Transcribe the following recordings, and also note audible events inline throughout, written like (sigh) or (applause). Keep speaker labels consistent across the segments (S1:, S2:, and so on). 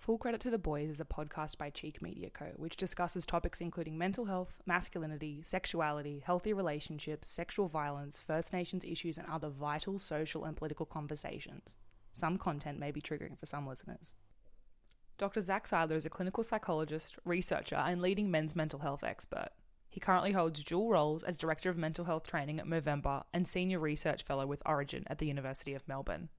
S1: Full Credit to the Boys is a podcast by Cheek Media Co., which discusses topics including mental health, masculinity, sexuality, healthy relationships, sexual violence, First Nations issues, and other vital social and political conversations. Some content may be triggering for some listeners. Dr. Zac Seidler is a clinical psychologist, researcher, and leading men's mental health expert. He currently holds dual roles as Director of Mental Health Training at Movember and Senior Research Fellow with Orygen at the University of Melbourne.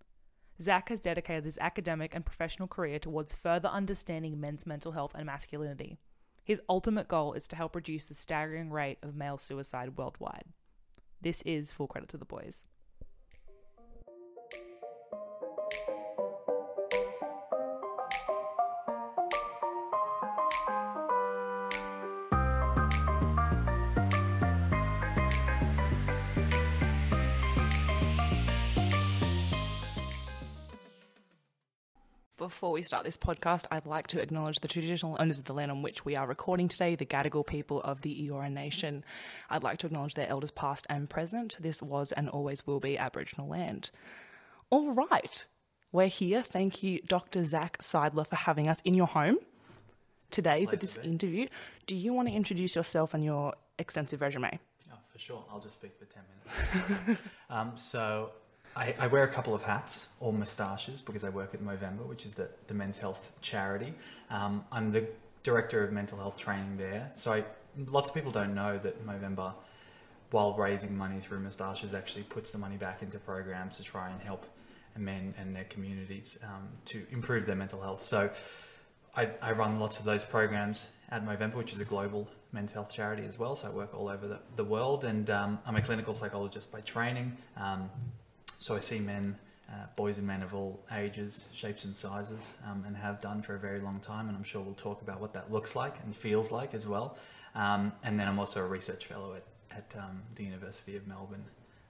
S1: Zac has dedicated his academic and professional career towards further understanding men's mental health and masculinity. His ultimate goal is to help reduce the staggering rate of male suicide worldwide. This is full credit to the boys. Before we start this podcast, I'd like to acknowledge the traditional owners of the land on which we are recording today, the Gadigal people of the Eora Nation. I'd like to acknowledge their elders past and present. This was and always will be Aboriginal land. All right, we're here. Thank you, Dr. Zac Seidler, for having us in your home today for this interview. Do you want to introduce yourself and your extensive resume?
S2: Oh, for sure. I'll just speak for 10 minutes. (laughs) um, so, I, I, wear a couple of hats or moustaches because I work at Movember, which is the, the men's health charity. Um, I'm the director of mental health training there. So I, lots of people don't know that Movember, while raising money through moustaches, actually puts the money back into programs to try and help men and their communities um, to improve their mental health. So I, I, run lots of those programs at Movember, which is a global men's health charity as well. So I work all over the, the world and um, I'm a clinical psychologist by training. Um, so I see men, uh, boys and men of all ages, shapes and sizes, um, and have done for a very long time. And I'm sure we'll talk about what that looks like and feels like as well. Um, and then I'm also a research fellow at, at um, the University of Melbourne.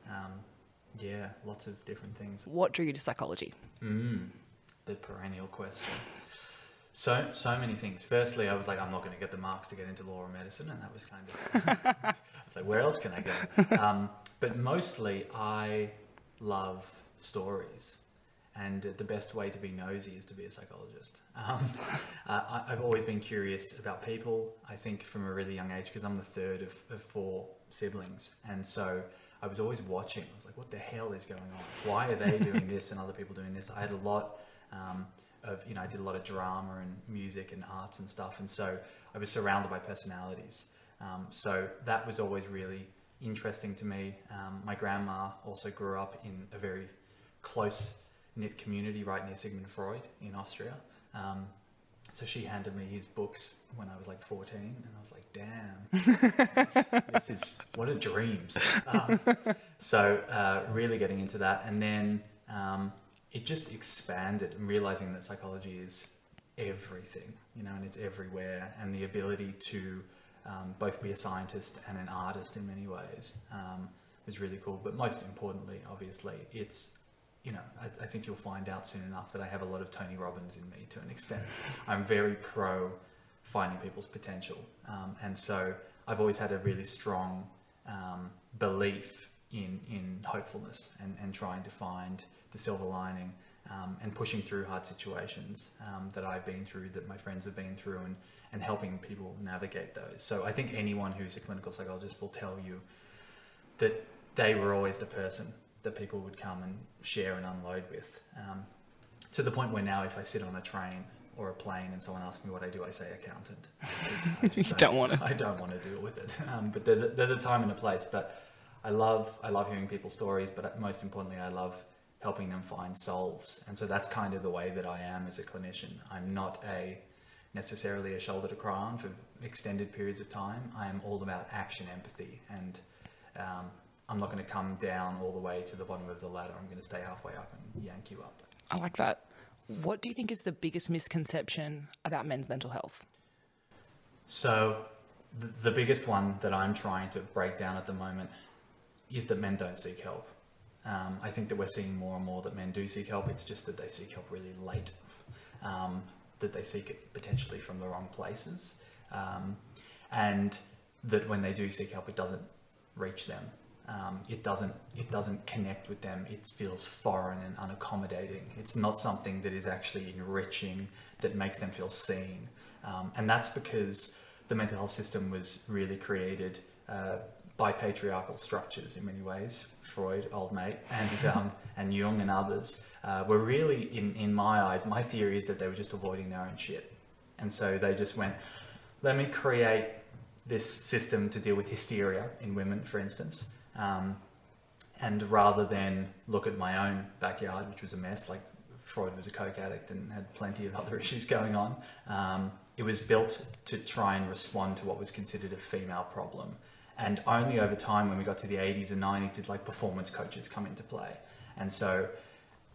S2: Um, yeah, lots of different things.
S1: What drew you to psychology?
S2: Mm, the perennial question. So, so many things. Firstly, I was like, I'm not going to get the marks to get into law or medicine, and that was kind of. (laughs) I was like, where else can I go? (laughs) Um, but mostly, I love stories. And the best way to be nosy is to be a psychologist. Um, (laughs) uh, I've always been curious about people, I think from a really young age, because I'm the third of, of four siblings. And so I was always watching. I was like, what the hell is going on? Why are they doing this and other people doing this? I had a lot um, of, you know, I did a lot of drama and music and arts and stuff. And so I was surrounded by personalities. Um, so that was always really interesting to me. Um, my grandma also grew up in a very close knit community right near Sigmund Freud in Austria. Um, so she handed me his books when I was like 14, and I was like, damn, this, is, (laughs) this is, what are dreams. Um, so, uh, really getting into that. And then um, it just expanded and realizing that psychology is everything, you know, and it's everywhere, and the ability to um, both be a scientist and an artist in many ways um, was really cool. But most importantly, obviously, it's you know I, I, think you'll find out soon enough that I have a lot of Tony Robbins in me to an extent. (laughs) I'm very pro finding people's potential, um, and so I've always had a really strong um, belief in in hopefulness and, and trying to find the silver lining. Um, and pushing through hard situations um, that I've been through, that my friends have been through, and and helping people navigate those. So I think anyone who's a clinical psychologist will tell you that they were always the person that people would come and share and unload with. Um, to the point where now, if I sit on a train or a plane and someone asks me what I do, I say accountant. (laughs)
S1: I just don't, don't want to.
S2: I don't want to deal with it. Um, but there's a, there's a time and a place. But I love I love hearing people's stories. But most importantly, I love helping them find solves. And so that's kind of the way that I am as a clinician. I'm not a necessarily a shoulder to cry on for extended periods of time. I am all about action, empathy, and um, I'm not going to come down all the way to the bottom of the ladder. I'm going to stay halfway up and yank you up.
S1: I like that. What do you think is the biggest misconception about men's mental health?
S2: So, the, the biggest one that I'm trying to break down at the moment is that men don't seek help. Um, I think that we're seeing more and more that men do seek help. It's just that they seek help really late. Um, that they seek it potentially from the wrong places, um, and that when they do seek help, it doesn't reach them. Um, it doesn't it doesn't connect with them. It feels foreign and unaccommodating. It's not something that is actually enriching that makes them feel seen. Um, and that's because the mental health system was really created uh, by patriarchal structures in many ways. Freud, old mate, and um, and Jung and others uh, were really, in in my eyes, my theory is that they were just avoiding their own shit, and so they just went, let me create this system to deal with hysteria in women, for instance. Um, and rather than look at my own backyard, which was a mess, like Freud was a coke addict and had plenty of other (laughs) issues going on, um, it was built to try and respond to what was considered a female problem. And only over time, when we got to the 80s and 90s, did like performance coaches come into play. And so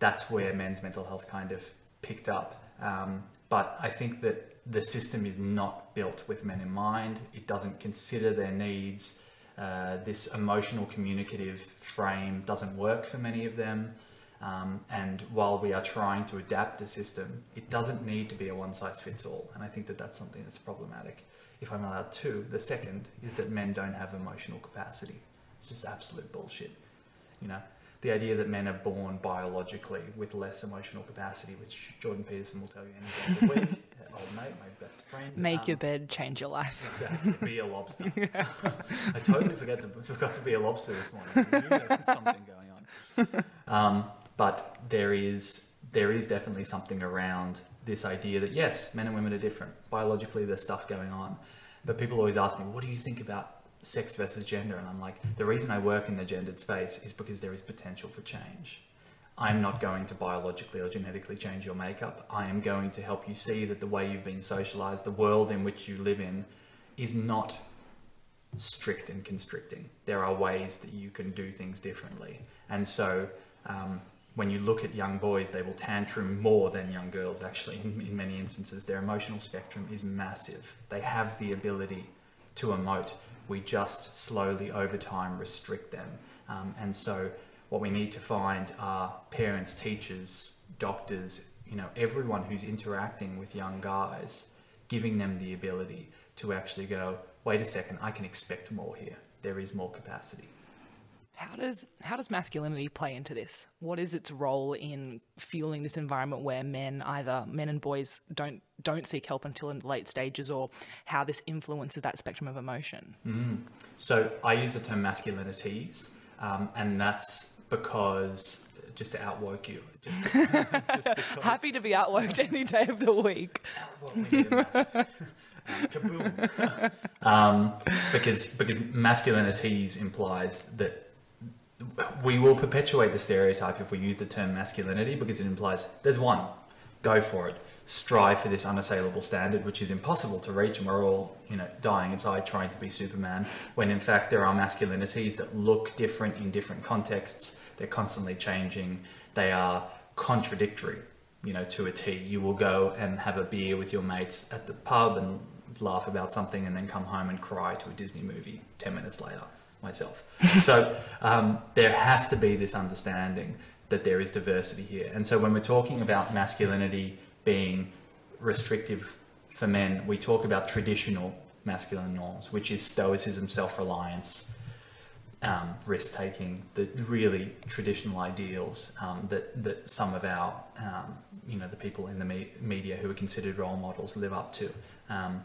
S2: that's where men's mental health kind of picked up. Um, but I think that the system is not built with men in mind. It doesn't consider their needs. Uh, this emotional communicative frame doesn't work for many of them. Um, and while we are trying to adapt the system, it doesn't need to be a one size fits all. And I think that that's something that's problematic. If I'm allowed to, the second is that men don't have emotional capacity. It's just absolute bullshit. You know, the idea that men are born biologically with less emotional capacity, which Jordan Peterson will tell you any day of the week, (laughs) old mate, my best friend.
S1: Make um, your bed, change your life.
S2: Exactly. Be a lobster. (laughs) I totally forgot to forgot to be a lobster this morning. Something going on. (laughs) Um, but there is there is definitely something around this idea that yes, men and women are different. Biologically, there's stuff going on. But people always ask me, what do you think about sex versus gender? And I'm like, the reason I work in the gendered space is because there is potential for change. I'm not going to biologically or genetically change your makeup. I am going to help you see that the way you've been socialized, the world in which you live in, is not strict and constricting. There are ways that you can do things differently. And so, um, when you look at young boys, they will tantrum more than young girls, actually, in, in many instances. Their emotional spectrum is massive. They have the ability to emote. We just slowly, over time, restrict them. Um, and so, what we need to find are parents, teachers, doctors, you know, everyone who's interacting with young guys, giving them the ability to actually go, wait a second, I can expect more here. There is more capacity.
S1: How does how does masculinity play into this? What is its role in fueling this environment where men, either men and boys, don't don't seek help until in the late stages, or how this influences that spectrum of emotion?
S2: Mm. So I use the term masculinities, um, and that's because just to outwork you. (laughs)
S1: Just, just (laughs) Happy to be outworked any day of the week. (laughs)
S2: Um, because because masculinities implies that we will perpetuate the stereotype if we use the term masculinity because it implies there's one, go for it. Strive for this unassailable standard, which is impossible to reach, and we're all, you know, dying inside trying to be Superman. When in fact there are masculinities that look different in different contexts, they're constantly changing. They are contradictory, you know, to a T. You will go and have a beer with your mates at the pub and laugh about something and then come home and cry to a Disney movie 10 minutes later myself. so um, there has to be this understanding that there is diversity here. And so when we're talking about masculinity being restrictive for men, we talk about traditional masculine norms, which is stoicism, self reliance, um, risk taking, the really traditional ideals um, that, that some of our, um, you know, the people in the me- media who are considered role models live up to. Um,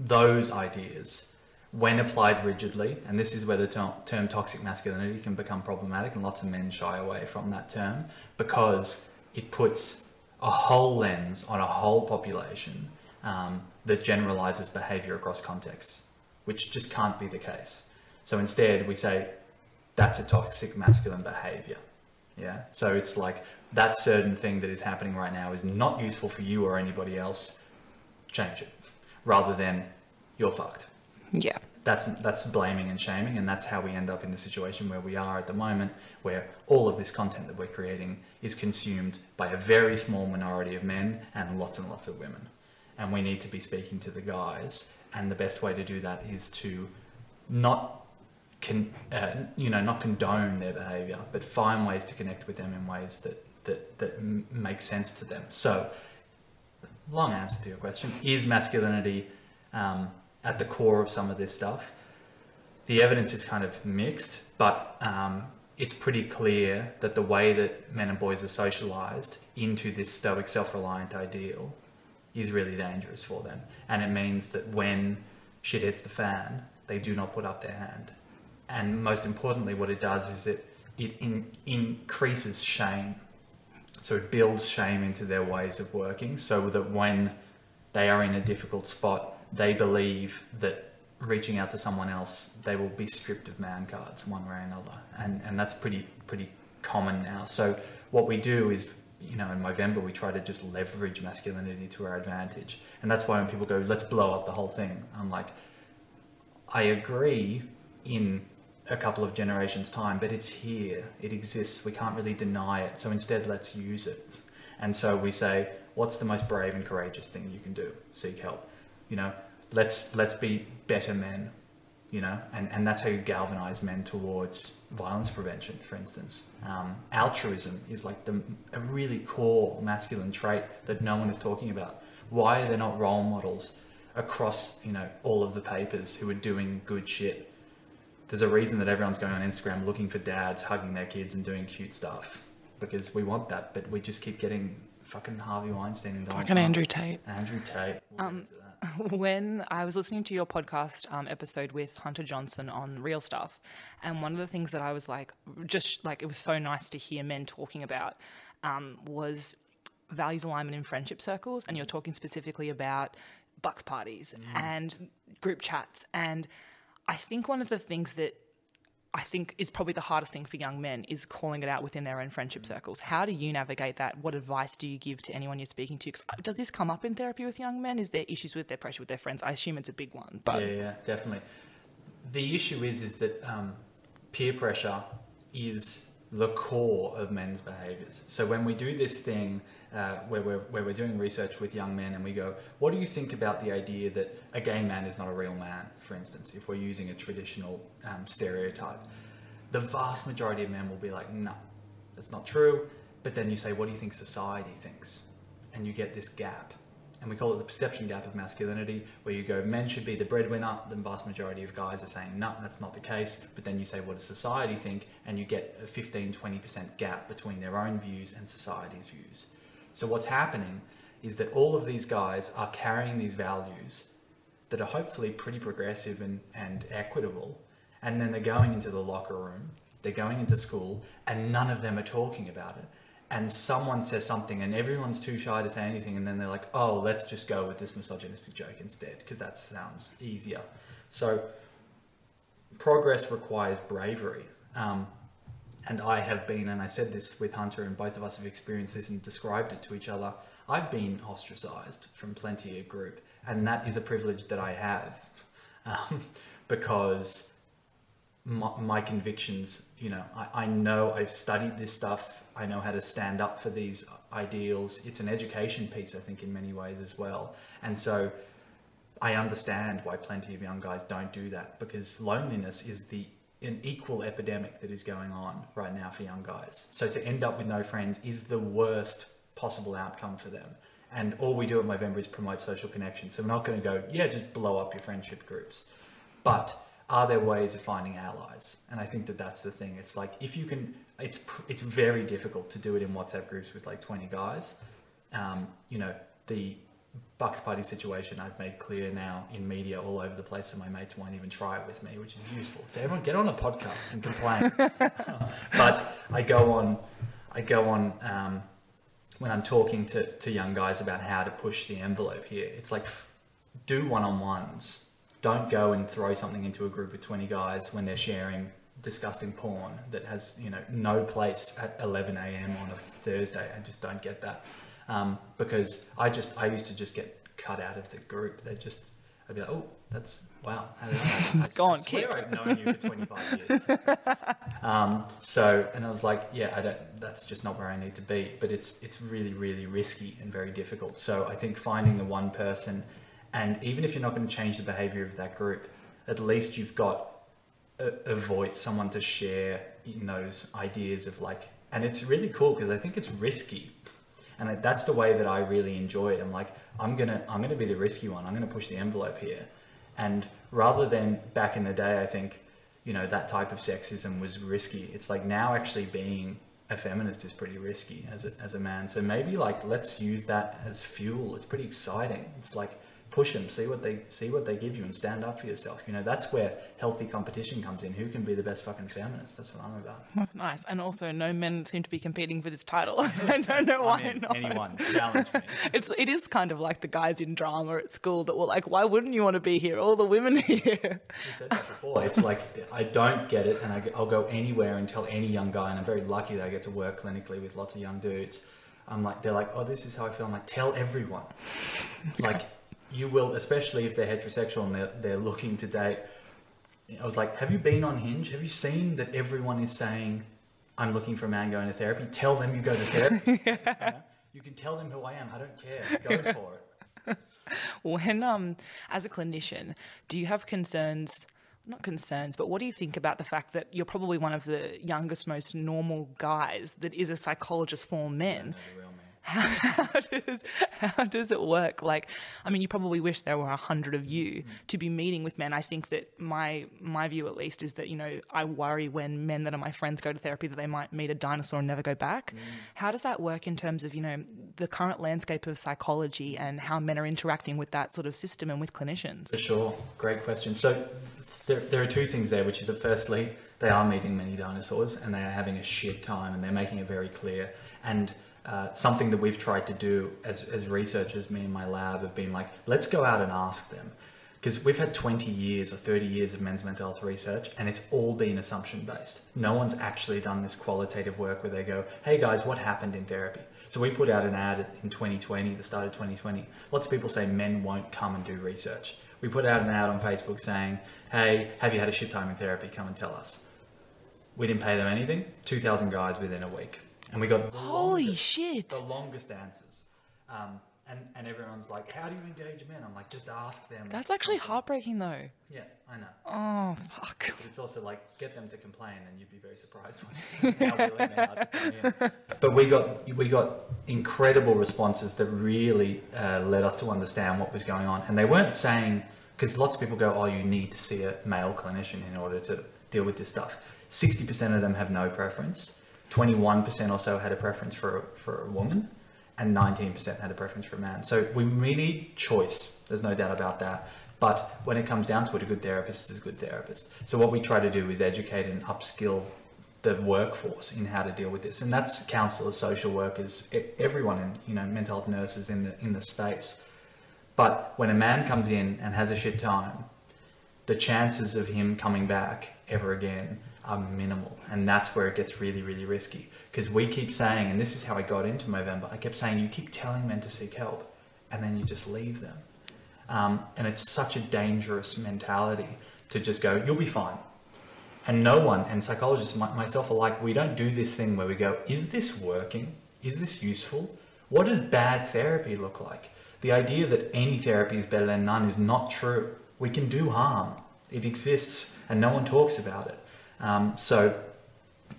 S2: those ideas, when applied rigidly, and this is where the term, term toxic masculinity can become problematic, and lots of men shy away from that term because it puts a whole lens on a whole population um, that generalizes behavior across contexts, which just can't be the case. So instead, we say that's a toxic masculine behavior. Yeah. So it's like that certain thing that is happening right now is not useful for you or anybody else. Change it, rather than you're fucked.
S1: Yeah.
S2: That's that's blaming and shaming, and that's how we end up in the situation where we are at the moment, where all of this content that we're creating is consumed by a very small minority of men and lots and lots of women. And we need to be speaking to the guys, and the best way to do that is to not can uh, you know not condone their behavior, but find ways to connect with them in ways that that that make sense to them. So, long answer to your question: Is masculinity um, at the core of some of this stuff? the evidence is kind of mixed, but um, it's pretty clear that the way that men and boys are socialized into this stoic, self reliant ideal is really dangerous for them. And it means that when shit hits the fan, they do not put up their hand. And most importantly, what it does is it, it in, increases shame. So it builds shame into their ways of working so that when they are in a difficult spot, they believe that reaching out to someone else, they will be stripped of man cards one way or another. And, and that's pretty, pretty common now. So what we do is, you know, in Movember, we try to just leverage masculinity to our advantage. And that's why when people go, let's blow up the whole thing, I'm like, I agree in a couple of generations' time, but it's here. It exists. We can't really deny it. So instead, let's use it. And so we say, what's the most brave and courageous thing you can do? Seek help. You know, let's let's be better men. You know, and, and that's how you galvanize men towards violence prevention, for instance. Um, altruism is like the, a really core masculine trait that no one is talking about. Why are there not role models across, you know, all of the papers who are doing good shit? There's a reason that everyone's going on Instagram looking for dads hugging their kids and doing cute stuff because we want that, but we just keep getting fucking Harvey Weinstein and Donald
S1: Fucking
S2: Trump.
S1: Andrew Tate.
S2: Andrew Tate. We'll
S1: Um,
S2: get to that. (laughs)
S1: when I was listening to your podcast um, episode with Hunter Johnson on real stuff, and one of the things that I was like, just like it was so nice to hear men talking about um, was values alignment in friendship circles, and you're talking specifically about bucks parties and group chats, and I think one of the things that I think is probably the hardest thing for young men is calling it out within their own friendship circles. How do you navigate that? What advice do you give to anyone you're speaking to? uh, does this come up in therapy with young men? Is there issues with their pressure with their friends? I assume it's a big one, but
S2: yeah, yeah, definitely. The issue is is that um, peer pressure is the core of men's behaviours. So when we do this thing uh, where we're where we're doing research with young men and we go, what do you think about the idea that a gay man is not a real man? For instance, if we're using a traditional um, stereotype, the vast majority of men will be like, no, that's not true. But then you say, what do you think society thinks? And you get this gap. And we call it the perception gap of masculinity, where you go, men should be the breadwinner. The vast majority of guys are saying, no, that's not the case. But then you say, what does society think? And you get a 15, 20% gap between their own views and society's views. So what's happening is that all of these guys are carrying these values that are hopefully pretty progressive and, and equitable. And then they're going into the locker room, they're going into school, and none of them are talking about it. And someone says something, and everyone's too shy to say anything, and then they're like, oh, let's just go with this misogynistic joke instead, because that sounds easier. So, progress requires bravery. Um, and I have been, and I said this with Hunter, and both of us have experienced this and described it to each other. I've been ostracized from plenty of group, and that is a privilege that I have (laughs) um, because my, my convictions, you know, I, I know I've studied this stuff, I know how to stand up for these ideals. It's an education piece, I think, in many ways as well. And so I understand why plenty of young guys don't do that because loneliness is the an equal epidemic that is going on right now for young guys. So to end up with no friends is the worst possible outcome for them. And all we do at Movember is promote social connection. So we're not going to go, yeah, just blow up your friendship groups. But are there ways of finding allies? And I think that that's the thing. It's like if you can, it's it's very difficult to do it in WhatsApp groups with like 20 guys. Um, you know, the Bucks party situation I've made clear now in media all over the place, so my mates won't even try it with me, which is useful. So everyone get on a podcast and complain. (laughs) but I go on, I go on um, when I'm talking to, to young guys about how to push the envelope here. It's like do one-on-ones. Don't go and throw something into a group of 20 guys when they're sharing disgusting porn that has you know no place at 11 a.m. on a Thursday. I just don't get that um, because I just I used to just get cut out of the group. They just I'd be like, oh, that's wow. How did happen? I,
S1: Gone,
S2: I swear
S1: kicked.
S2: I've known you for 25 years. (laughs) um, so and I was like, yeah, I don't. That's just not where I need to be. But it's it's really really risky and very difficult. So I think finding the one person, and even if you're not going to change the behaviour of that group, at least you've got a, a voice, someone to share in those ideas of like, and it's really cool because I think it's risky, and that's the way that I really enjoy it. I'm like, I'm gonna, I'm gonna be the risky one. I'm gonna push the envelope here, and rather than back in the day, I think you know that type of sexism was risky. It's like now actually being a feminist is pretty risky as a, as a man. So maybe like let's use that as fuel. It's pretty exciting. It's like push them, see what they see what they give you, and stand up for yourself. You know, that's where healthy competition comes in. Who can be the best fucking feminist? That's what I'm about.
S1: That's nice. And also, no men seem to be competing for this title. (laughs) I don't know why
S2: I mean,
S1: not.
S2: anyone challenge me. (laughs)
S1: It's it is kind of like the guys in drama at school that were like, why wouldn't you want to be here? All the women here. (laughs)
S2: You said that before. It's like I don't get it, and I, I'll go anywhere and tell any young guy, and I'm very lucky that I get to work clinically with lots of young dudes. I'm like, they're like, oh, this is how I feel. I'm like, tell everyone. Like, you will, especially if they're heterosexual and they're, they're looking to date. I was like, have you been on Hinge? Have you seen that everyone is saying, I'm looking for a man going to therapy? Tell them you go to therapy. (laughs) You know? You can tell them who I am. I don't care. Go for it. (laughs)
S1: When um as a clinician, do you have concerns not concerns, but what do you think about the fact that you're probably one of the youngest, most normal guys that is a psychologist for men?
S2: Me.
S1: How (laughs) does how does it work? Like, I mean, you probably wish there were a hundred of you mm-hmm. to be meeting with men. I think that my my view, at least, is that you know I worry when men that are my friends go to therapy that they might meet a dinosaur and never go back. Mm. How does that work in terms of you know the current landscape of psychology and how men are interacting with that sort of system and with clinicians?
S2: For sure. Great question. So there, there are two things there, which is that firstly, they are meeting many dinosaurs and they are having a shit time and they're making it very clear. And uh, something that we've tried to do as, as researchers, me and my lab, have been like, let's go out and ask them. Because we've had 20 years or 30 years of men's mental health research and it's all been assumption based. No one's actually done this qualitative work where they go, hey guys, what happened in therapy? So we put out an ad in 2020, the start of 2020. Lots of people say men won't come and do research. We put out an ad on Facebook saying, hey, have you had a shit time in therapy? Come and tell us. We didn't pay them anything. 2,000 guys within a week. And we got the
S1: Holy
S2: longest-
S1: shit!
S2: the longest answers. Um, and, and everyone's like, how do you engage men? I'm like, just ask them.
S1: That's actually
S2: something."
S1: heartbreaking, though.
S2: Yeah, I know.
S1: Oh fuck!
S2: But it's also like, get them to complain and you'd be very surprised when how willing they are to come in. (laughs) But we got, we got incredible responses that really uh, led us to understand what was going on. And they weren't saying, because lots of people go, oh, you need to see a male clinician in order to deal with this stuff. 60% of them have no preference. 21% or so had a preference for, for a woman and 19% had a preference for a man. So we, we need choice. There's no doubt about that. But when it comes down to it, a good therapist is a good therapist. So what we try to do is educate and upskill the workforce in how to deal with this, and that's counsellors, social workers, everyone, in you know, mental health nurses in the in the space. But when a man comes in and has a shit time, the chances of him coming back ever again are minimal. And that's where it gets really, really risky. Because we keep saying, and this is how I got into Movember, I kept saying, you keep telling men to seek help, and then you just leave them. Um, and it's such a dangerous mentality to just go, you'll be fine. And no one, and psychologists, my, myself alike, we don't do this thing where we go, is this working? Is this useful? What does bad therapy look like? The idea that any therapy is better than none is not true. We can do harm. It exists, and no one talks about it. Um, so,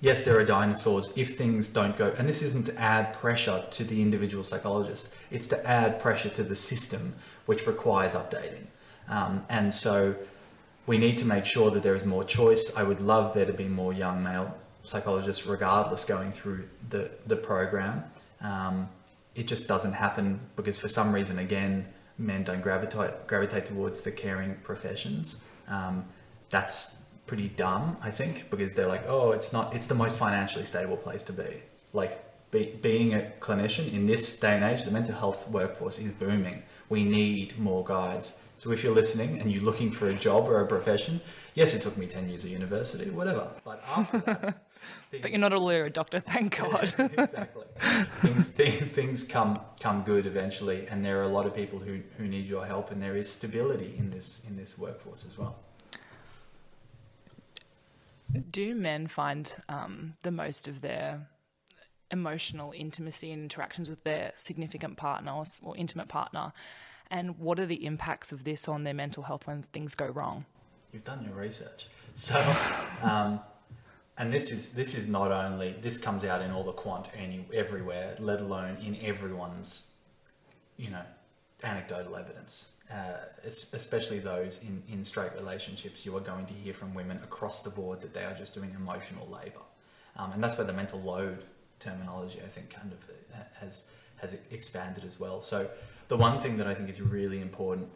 S2: yes, there are dinosaurs if things don't go. And this isn't to add pressure to the individual psychologist, it's to add pressure to the system, which requires updating. Um, and so, we need to make sure that there is more choice. I would love there to be more young male psychologists, regardless, going through the, the program. Um, it just doesn't happen because, for some reason, again, men don't gravitate gravitate towards the caring professions. Um, that's pretty dumb, I think, because they're like, oh, it's not. It's the most financially stable place to be. Like be, being a clinician in this day and age, the mental health workforce is booming. We need more guys. So if you're listening and you're looking for a job or a profession, yes, it took me 10 years of university, whatever. But after that, (laughs)
S1: But you're not a lawyer, a doctor, thank (laughs) God.
S2: exactly. Things, th- things come come good eventually, and there are a lot of people who, who need your help, and there is stability in this in this workforce as well.
S1: Do men find um, the most of their emotional intimacy and interactions with their significant partner or, intimate partner? And what are the impacts of this on their mental health when things go wrong?
S2: You've done your research, (laughs) so um, and this is this is not only this comes out in all the quant any everywhere, let alone in everyone's you know anecdotal evidence. Uh, especially those in, in straight relationships, you are going to hear from women across the board that they are just doing emotional labour. Um, and that's where the mental load terminology, I think, kind of uh, has, has expanded as well. So, the one thing that I think is really important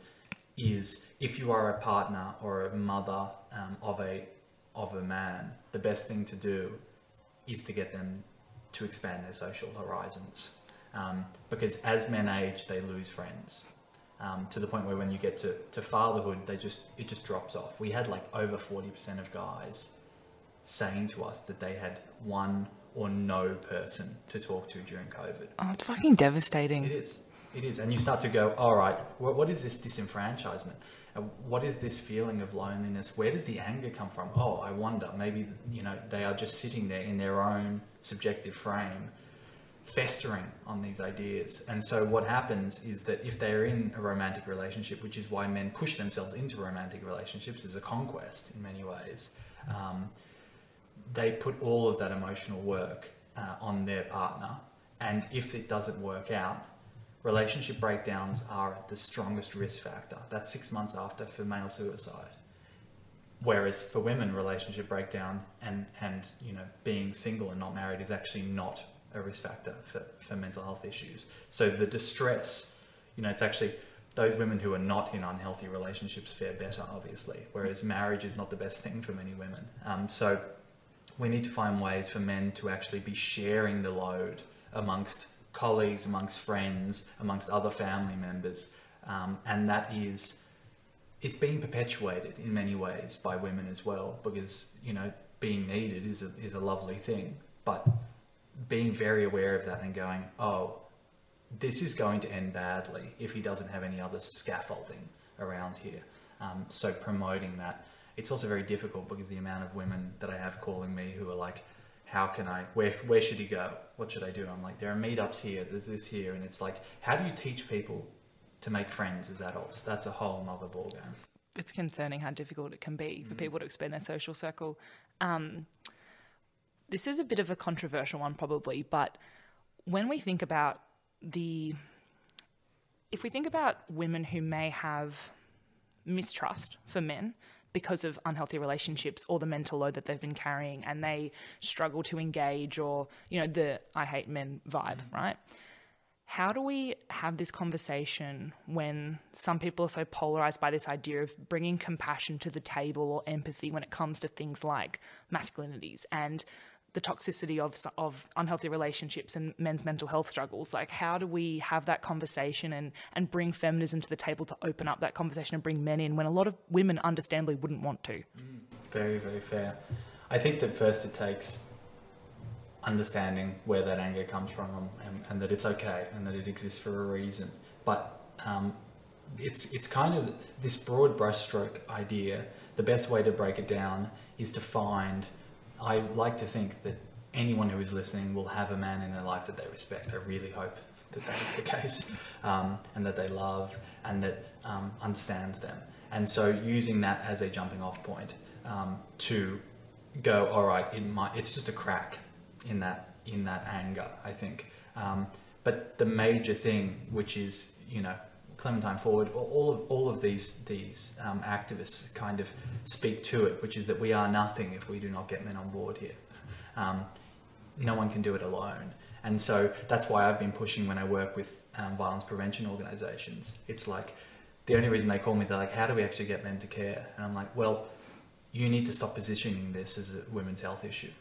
S2: is if you are a partner or a mother um, of a of a man, the best thing to do is to get them to expand their social horizons. Um, because as men age, they lose friends. Um, to the point where when you get to, to fatherhood, they just it just drops off. We had like over forty percent of guys saying to us that they had one or no person to talk to during COVID.
S1: Oh, it's fucking devastating.
S2: It is. It is. And you start to go, all right, what, what is this disenfranchisement? What is this feeling of loneliness? Where does the anger come from? Oh, I wonder. Maybe, you know, they are just sitting there in their own subjective frame, festering on these ideas. And so what happens is that if they're in a romantic relationship, which is why men push themselves into romantic relationships as a conquest in many ways, um, they put all of that emotional work uh, on their partner. And if it doesn't work out, relationship breakdowns are the strongest risk factor. That's six months after for male suicide. Whereas for women, relationship breakdown and, and you know being single and not married is actually not a risk factor for, for mental health issues. So the distress, you know, it's actually those women who are not in unhealthy relationships fare better, obviously. Whereas marriage is not the best thing for many women. Um, so we need to find ways for men to actually be sharing the load amongst colleagues, amongst friends, amongst other family members. Um, and that is, it's being perpetuated in many ways by women as well, because, you know, being needed is a, is a lovely thing. But being very aware of that and going, oh, this is going to end badly if he doesn't have any other scaffolding around here. Um, so promoting that. It's also very difficult because the amount of women that I have calling me who are like, how can I, where, where should he go? What should I do? I'm like, there are meetups here, there's this here. And it's like, how do you teach people to make friends as adults? That's a whole nother ballgame.
S1: It's concerning how difficult it can be for mm. people to expand their social circle. Um, this is a bit of a controversial one, probably, but when we think about the, if we think about women who may have mistrust for men, because of unhealthy relationships or the mental load that they've been carrying and they struggle to engage or, you know, the I hate men vibe, mm. right? How do we have this conversation when some people are so polarized by this idea of bringing compassion to the table or empathy when it comes to things like masculinities and the toxicity of of unhealthy relationships and men's mental health struggles like how do we have that conversation and and bring feminism to the table to open up that conversation and bring men in when a lot of women understandably wouldn't want to? Mm,
S2: very very fair. I think that first it takes understanding where that anger comes from and, and that it's okay and that it exists for a reason. But um, it's it's kind of this broad brushstroke idea the best way to break it down is to find I like to think that anyone who is listening will have a man in their life that they respect. I really hope that that is the (laughs) case, um, and that they love and that um, understands them. And so, using that as a jumping off point um, to go, all right, it might, it's just a crack in that in that anger. I think, um, but the major thing, which is you know Clementine Ford, all of all of these these um, activists kind of speak to it, which is that we are nothing if we do not get men on board here. Um, no one can do it alone, and so that's why I've been pushing when I work with um, violence prevention organisations. It's like the only reason they call me, they're like, "How do we actually get men to care?" And I'm like, "Well, you need to stop positioning this as a women's health issue.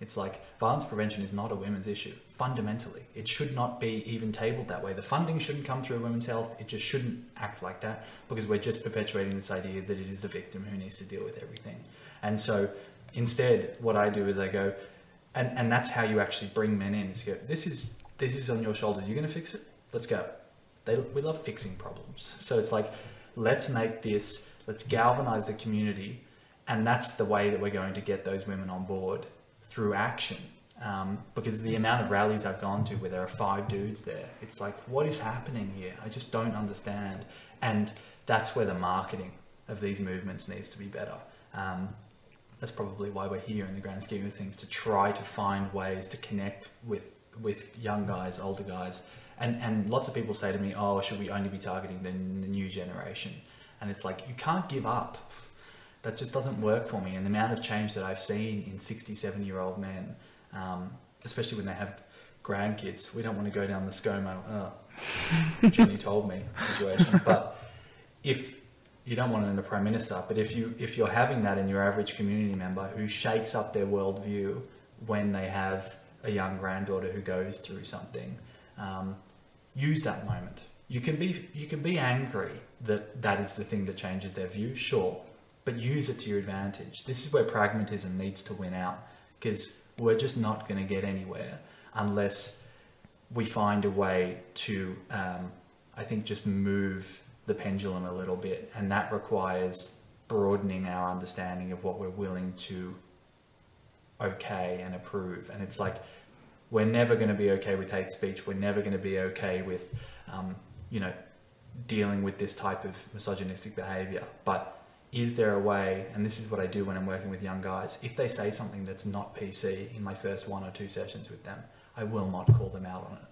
S2: It's like violence prevention is not a women's issue, fundamentally. It should not be even tabled that way. The funding shouldn't come through women's health. It just shouldn't act like that because we're just perpetuating this idea that it is the victim who needs to deal with everything. And so instead, what I do is I go, and, and that's how you actually bring men in. Is you go, this is, this is on your shoulders. You're going to fix it? Let's go. They, we love fixing problems. So it's like, let's make this, let's galvanize the community. And that's the way that we're going to get those women on board through action. Um, because the amount of rallies I've gone to where there are five dudes there, it's like, what is happening here? I just don't understand. And that's where the marketing of these movements needs to be better. Um, that's probably why we're here in the grand scheme of things to try to find ways to connect with with young guys, older guys, And and lots of people say to me, "Oh, should we only be targeting the, the new generation?" And it's like you can't give up. That just doesn't work for me. And the amount of change that I've seen in 60, 70 year old men, um, especially when they have grandkids, we don't want to go down the ScoMo, (laughs) oh, Jenny told me situation. But if you don't want it in a prime minister, but if you if you're having that in your average community member who shakes up their worldview when they have a young granddaughter who goes through something, um, use that moment. You can be you can be angry that that is the thing that changes their view, sure, but use it to your advantage. This is where pragmatism needs to win out because we're just not going to get anywhere unless we find a way to, um, I think, just move the pendulum a little bit, and that requires broadening our understanding of what we're willing to okay and approve. And it's like we're never going to be okay with hate speech. We're never going to be okay with, um, you know, dealing with this type of misogynistic behavior. But is there a way, and this is what I do when I'm working with young guys, if they say something that's not PC in my first one or two sessions with them, I will not call them out on it.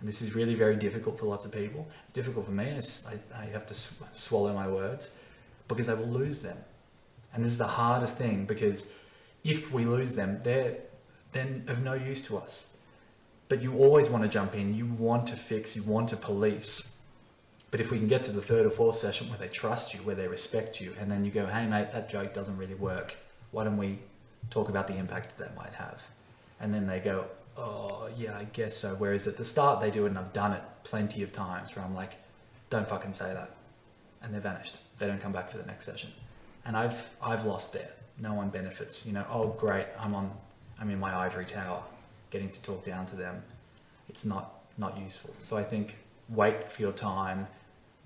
S2: And this is really very difficult for lots of people. It's difficult for me, and I, I have to sw- swallow my words because I will lose them. And this is the hardest thing because if we lose them, they're then of no use to us. But you always want to jump in, you want to fix, you want to police. But if we can get to the third or fourth session where they trust you, where they respect you, and then you go, hey mate, that joke doesn't really work, why don't we talk about the impact that, that might have? And then they go, oh yeah, I guess so. Whereas at the start they do it, and I've done it plenty of times where I'm like, don't fucking say that, and they're vanished. They don't come back for the next session, and I've I've lost there. No one benefits. You know, oh great, I'm on, I'm in my ivory tower, getting to talk down to them. It's not not useful. So I think wait for your time,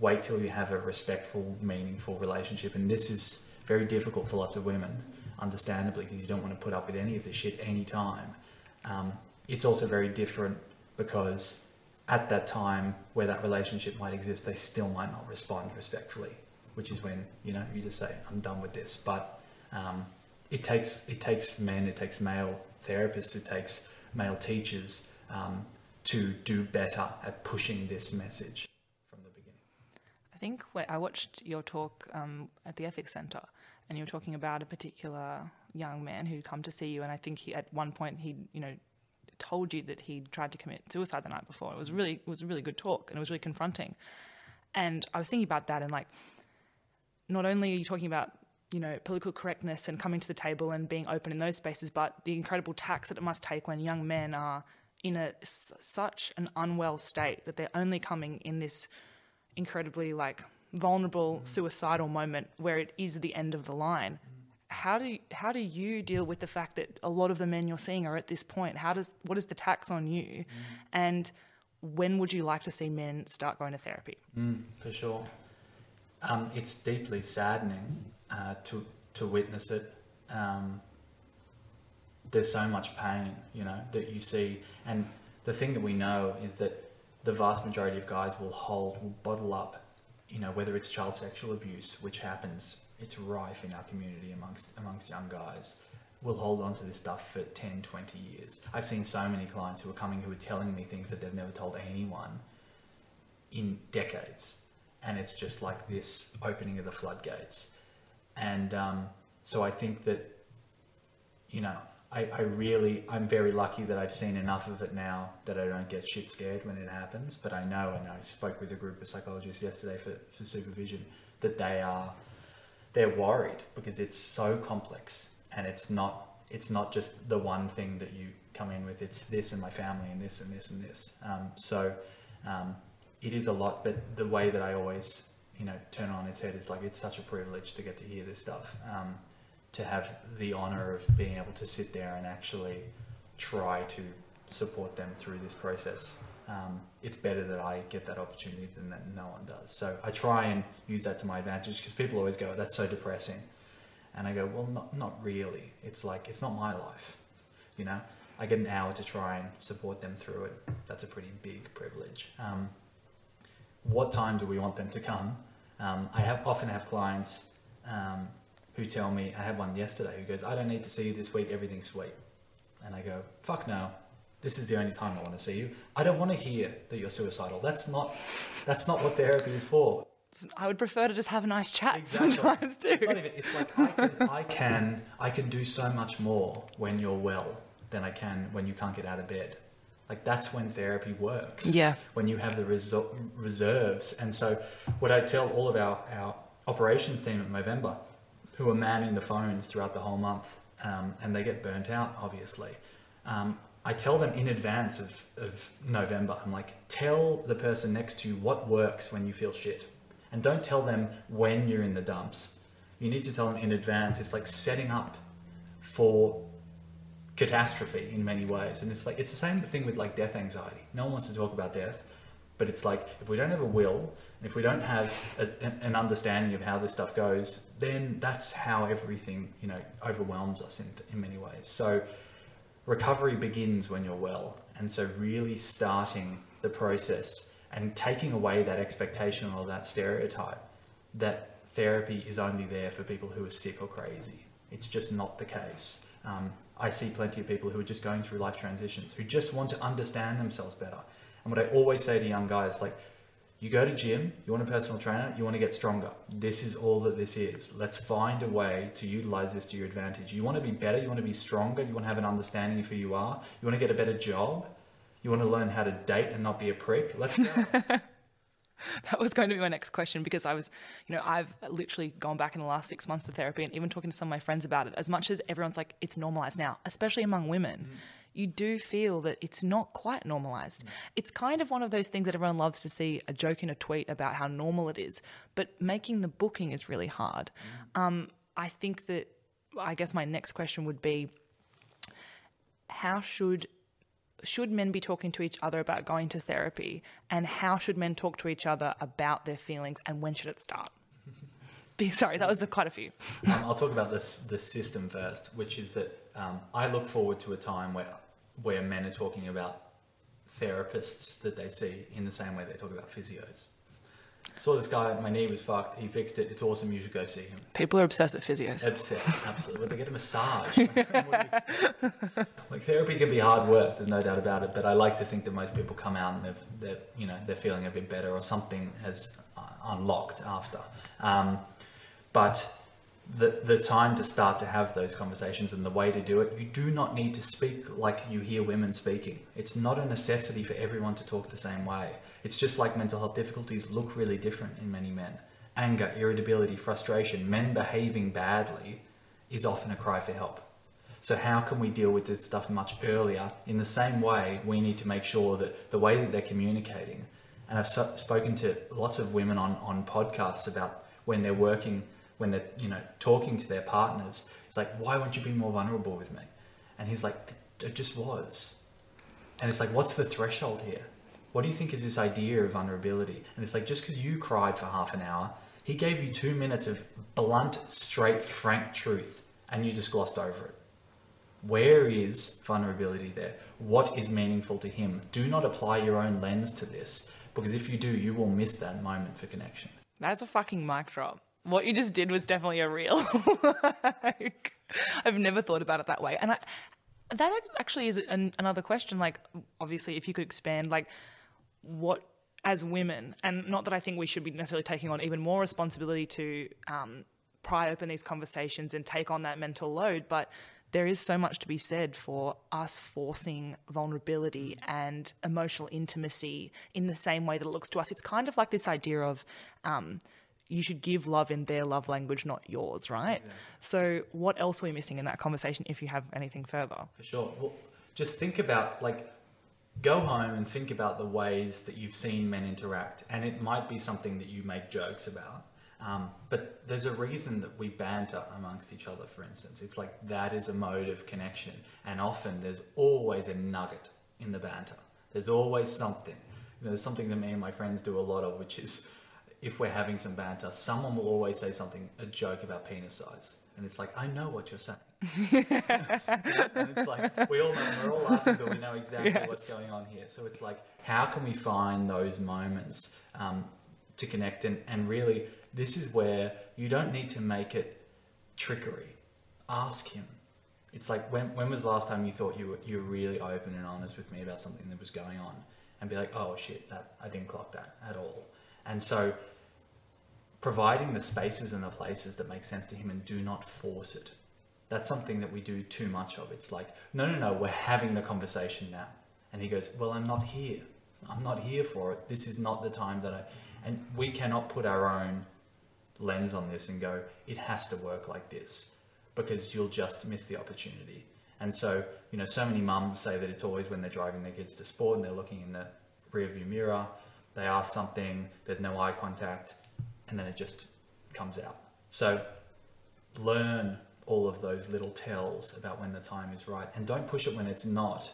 S2: wait till you have a respectful, meaningful relationship, and this is very difficult for lots of women, understandably, because you don't want to put up with any of this shit any time. Um, it's also very different because at that time where that relationship might exist, they still might not respond respectfully, which is when you know you just say, "I'm done with this." But um, it takes it takes men, it takes male therapists, it takes male teachers um, to do better at pushing this message.
S1: I think I watched your talk um, at the Ethics Centre, and you were talking about a particular young man who'd come to see you, and I think he, at one point he, you know, told you that he'd tried to commit suicide the night before. It was really it was a really good talk and it was really confronting. And I was thinking about that and like not only are you talking about you know political correctness and coming to the table and being open in those spaces, but the incredible tax that it must take when young men are in a such an unwell state that they're only coming in this incredibly like vulnerable mm-hmm. suicidal moment where it is the end of the line. Mm-hmm how do you, how do you deal with the fact that a lot of the men you're seeing are at this point? How does what is the tax on you, mm. and when would you like to see men start going to therapy?
S2: Mm, for sure, um, it's deeply saddening uh, to to witness it. Um, there's so much pain, you know, that you see, and the thing that we know is that the vast majority of guys will hold, will bottle up, you know, whether it's child sexual abuse, which happens it's rife in our community amongst amongst young guys will hold on to this stuff for 10 20 years. I've seen so many clients who are coming who are telling me things that they've never told anyone in decades. And it's just like this opening of the floodgates. And um, so i think that you know I, I really i'm very lucky that i've seen enough of it now that i don't get shit scared when it happens but i know and i spoke with a group of psychologists yesterday for, for supervision that they are they're worried because it's so complex and it's not it's not just the one thing that you come in with. It's this and my family and this and this and this. Um, so um, it is a lot, but the way that I always you know turn on its head is like it's such a privilege to get to hear this stuff. Um, to have the honor of being able to sit there and actually try to support them through this process um, it's better that I get that opportunity than that no one does. So I try and use that to my advantage because people always go, "That's so depressing," and I go, "Well, not not really. It's like it's not my life, you know. I get an hour to try and support them through it. That's a pretty big privilege. Um, what time do we want them to come? Um, I have often have clients um, who tell me. I had one yesterday who goes, "I don't need to see you this week. Everything's sweet," and I go, "Fuck no." this is the only time I want to see you. I don't want to hear that you're suicidal. That's not that's not what therapy is for.
S1: I would prefer to just have a nice chat
S2: Exactly.
S1: sometimes too.
S2: It's not even. It's like I can, I can I can do so much more when you're well than I can when you can't get out of bed. Like that's when therapy works.
S1: Yeah.
S2: When you have the reso- reserves, and so what I tell all of our our operations team at Movember, who are manning the phones throughout the whole month, um, and they get burnt out, obviously. Um, I tell them in advance of, of November, I'm like, tell the person next to you what works when you feel shit. And don't tell them when you're in the dumps. You need to tell them in advance. It's like setting up for catastrophe in many ways. And it's like, it's the same thing with like death anxiety. No one wants to talk about death, but it's like, if we don't have a will, and if we don't have a, an understanding of how this stuff goes, then that's how everything, you know, overwhelms us in, in many ways. So, recovery begins when you're well. And so, really starting the process and taking away that expectation or that stereotype that therapy is only there for people who are sick or crazy. It's just not the case. Um, I see plenty of people who are just going through life transitions who just want to understand themselves better. And what I always say to young guys, like, you go to gym, you want a personal trainer, you want to get stronger. This is all that this is. Let's find a way to utilize this to your advantage. You want to be better, you want to be stronger, you want to have an understanding of who you are, you want to get a better job, you want to learn how to date and not be a prick. Let's go. (laughs)
S1: That was going to be my next question because I was, you know, I've literally gone back in the last six months to therapy and even talking to some of my friends about it. As much as everyone's like, it's normalized now, especially among women, mm. You do feel that it's not quite normalized. It's kind of one of those things that everyone loves to see a joke in a tweet about how normal it is, but making the booking is really hard. Um, I think that, I guess my next question would be how should should men be talking to each other about going to therapy and how should men talk to each other about their feelings and when should it start (laughs) Be- sorry that was quite a few
S2: um, I'll talk about this the system first, which is that um, I look forward to a time where where men are talking about therapists that they see in the same way they talk about physios. Saw this guy, my knee was fucked. He fixed it. It's awesome. You should go see him.
S1: people are obsessed with physios
S2: Upset, absolutely. Well, they get a massage. (laughs) Like, what do you expect? Like, therapy can be hard work. There's no doubt about it. But I like to think that most people come out and they've, they're, you know, they're feeling a bit better or something has uh, unlocked after. Um, but the the time to start to have those conversations and the way to do it, you do not need to speak like you hear women speaking. It's not a necessity for everyone to talk the same way. It's just like mental health difficulties look really different in many men. Anger, irritability, frustration, men behaving badly is often a cry for help. So how can we deal with this stuff much earlier? In the same way, we need to make sure that the way that they're communicating, and I've so, spoken to lots of women on, on podcasts about when they're working, when they're you know talking to their partners. It's like, why won't you be more vulnerable with me? And he's like, it, it just was. And it's like, what's the threshold here? What do you think is this idea of vulnerability? And it's like, just because you cried for half an hour, he gave you two minutes of blunt, straight, frank truth, and you just glossed over it. Where is vulnerability there? What is meaningful to him? Do not apply your own lens to this, because if you do, you will miss that moment for connection.
S1: that's a fucking mic drop what you just did was definitely a real (laughs) like, i've never thought about it that way. And i that actually is an, another question like obviously if you could expand like what as women and not that i think we should be necessarily taking on even more responsibility to um, pry open these conversations and take on that mental load but there is so much to be said for us forcing vulnerability and emotional intimacy in the same way that it looks to us. It's kind of like this idea of um, you should give love in their love language, not yours, right? So, what else are we missing in that conversation if you have anything further?
S2: For sure. Well, just think about like go home and think about the ways that you've seen men interact, and it might be something that you make jokes about. Um, but there's a reason that we banter amongst each other, for instance. It's like that is a mode of connection, and often there's always a nugget in the banter. There's always something. You know, there's something that me and my friends do a lot of, which is if we're having some banter, someone will always say something, a joke about penis size. And it's like, I know what you're saying. (laughs) and it's like, we all know, we're all laughing, but we know exactly
S1: Yes.
S2: what's going on here. So it's like, how can we find those moments um, to connect? And, and really, this is where you don't need to make it trickery. Ask him. It's like when when was the last time you thought you were you were really open and honest with me about something that was going on, and be like, oh shit, that I didn't clock that at all. And so, providing the spaces and the places that make sense to him, and do not force it. That's something that we do too much of. It's like, no, no, no, we're having the conversation now, and he goes, well, I'm not here. I'm not here for it. This is not the time that I. And we cannot put our own lens on this and go, it has to work like this because you'll just miss the opportunity. And so, you know, so many mums say that it's always when they're driving their kids to sport and they're looking in the rearview mirror, they ask something, there's no eye contact, and then it just comes out. So, learn all of those little tells about when the time is right and don't push it when it's not,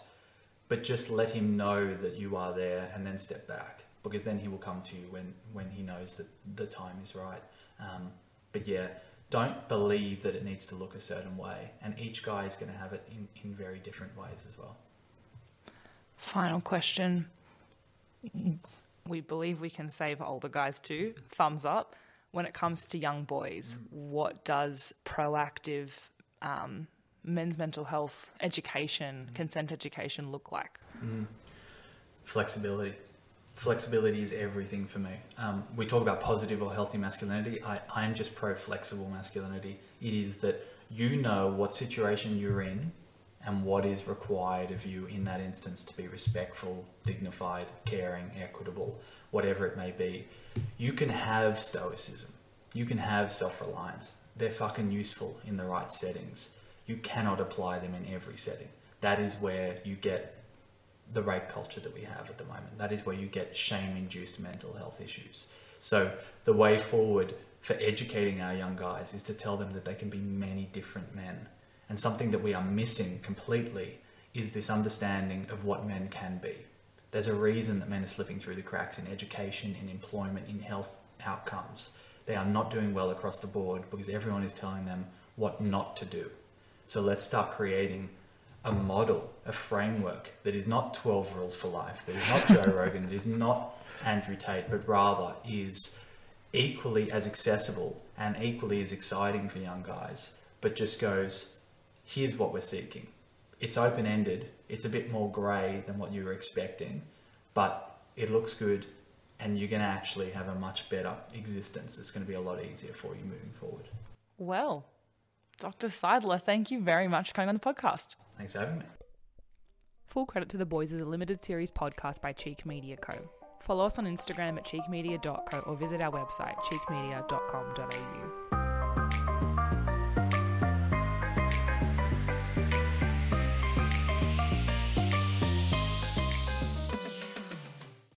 S2: but just let him know that you are there and then step back because then he will come to you when, when he knows that the time is right. Um, but yeah, don't believe that it needs to look a certain way. And each guy is going to have it in, in very different ways as well.
S1: Final question. We believe we can save older guys too. Thumbs up. When it comes to young boys, what does proactive um, men's mental health education, mm. consent education look like?
S2: Mm. Flexibility flexibility is everything for me. Um, we talk about positive or healthy masculinity. I, I am just pro flexible masculinity. It is that you know what situation you're in and what is required of you in that instance to be respectful, dignified, caring, equitable, whatever it may be. You can have stoicism, you can have self reliance. They're fucking useful in the right settings. You cannot apply them in every setting. That is where you get the rape culture that we have at the moment. That is where you get shame induced mental health issues. So, the way forward for educating our young guys is to tell them that they can be many different men. And something that we are missing completely is this understanding of what men can be. There's a reason that men are slipping through the cracks in education, in employment, in health outcomes. They are not doing well across the board because everyone is telling them what not to do. So let's start creating a model, a framework that is not 12 rules for life, that is not Joe (laughs) Rogan, that is not Andrew Tate, but rather is equally as accessible and equally as exciting for young guys, but just goes, here's what we're seeking. It's open ended, it's a bit more grey than what you were expecting, but it looks good and you're going to actually have a much better existence. It's going to be a lot easier for you moving forward.
S1: Well, Dr. Seidler, thank you very much for coming on the podcast.
S2: Thanks for having me.
S1: Full Credit to the Boys is a limited series podcast by Cheek Media Co. Follow us on Instagram at cheekmedia.co or visit our website cheekmedia.com.au.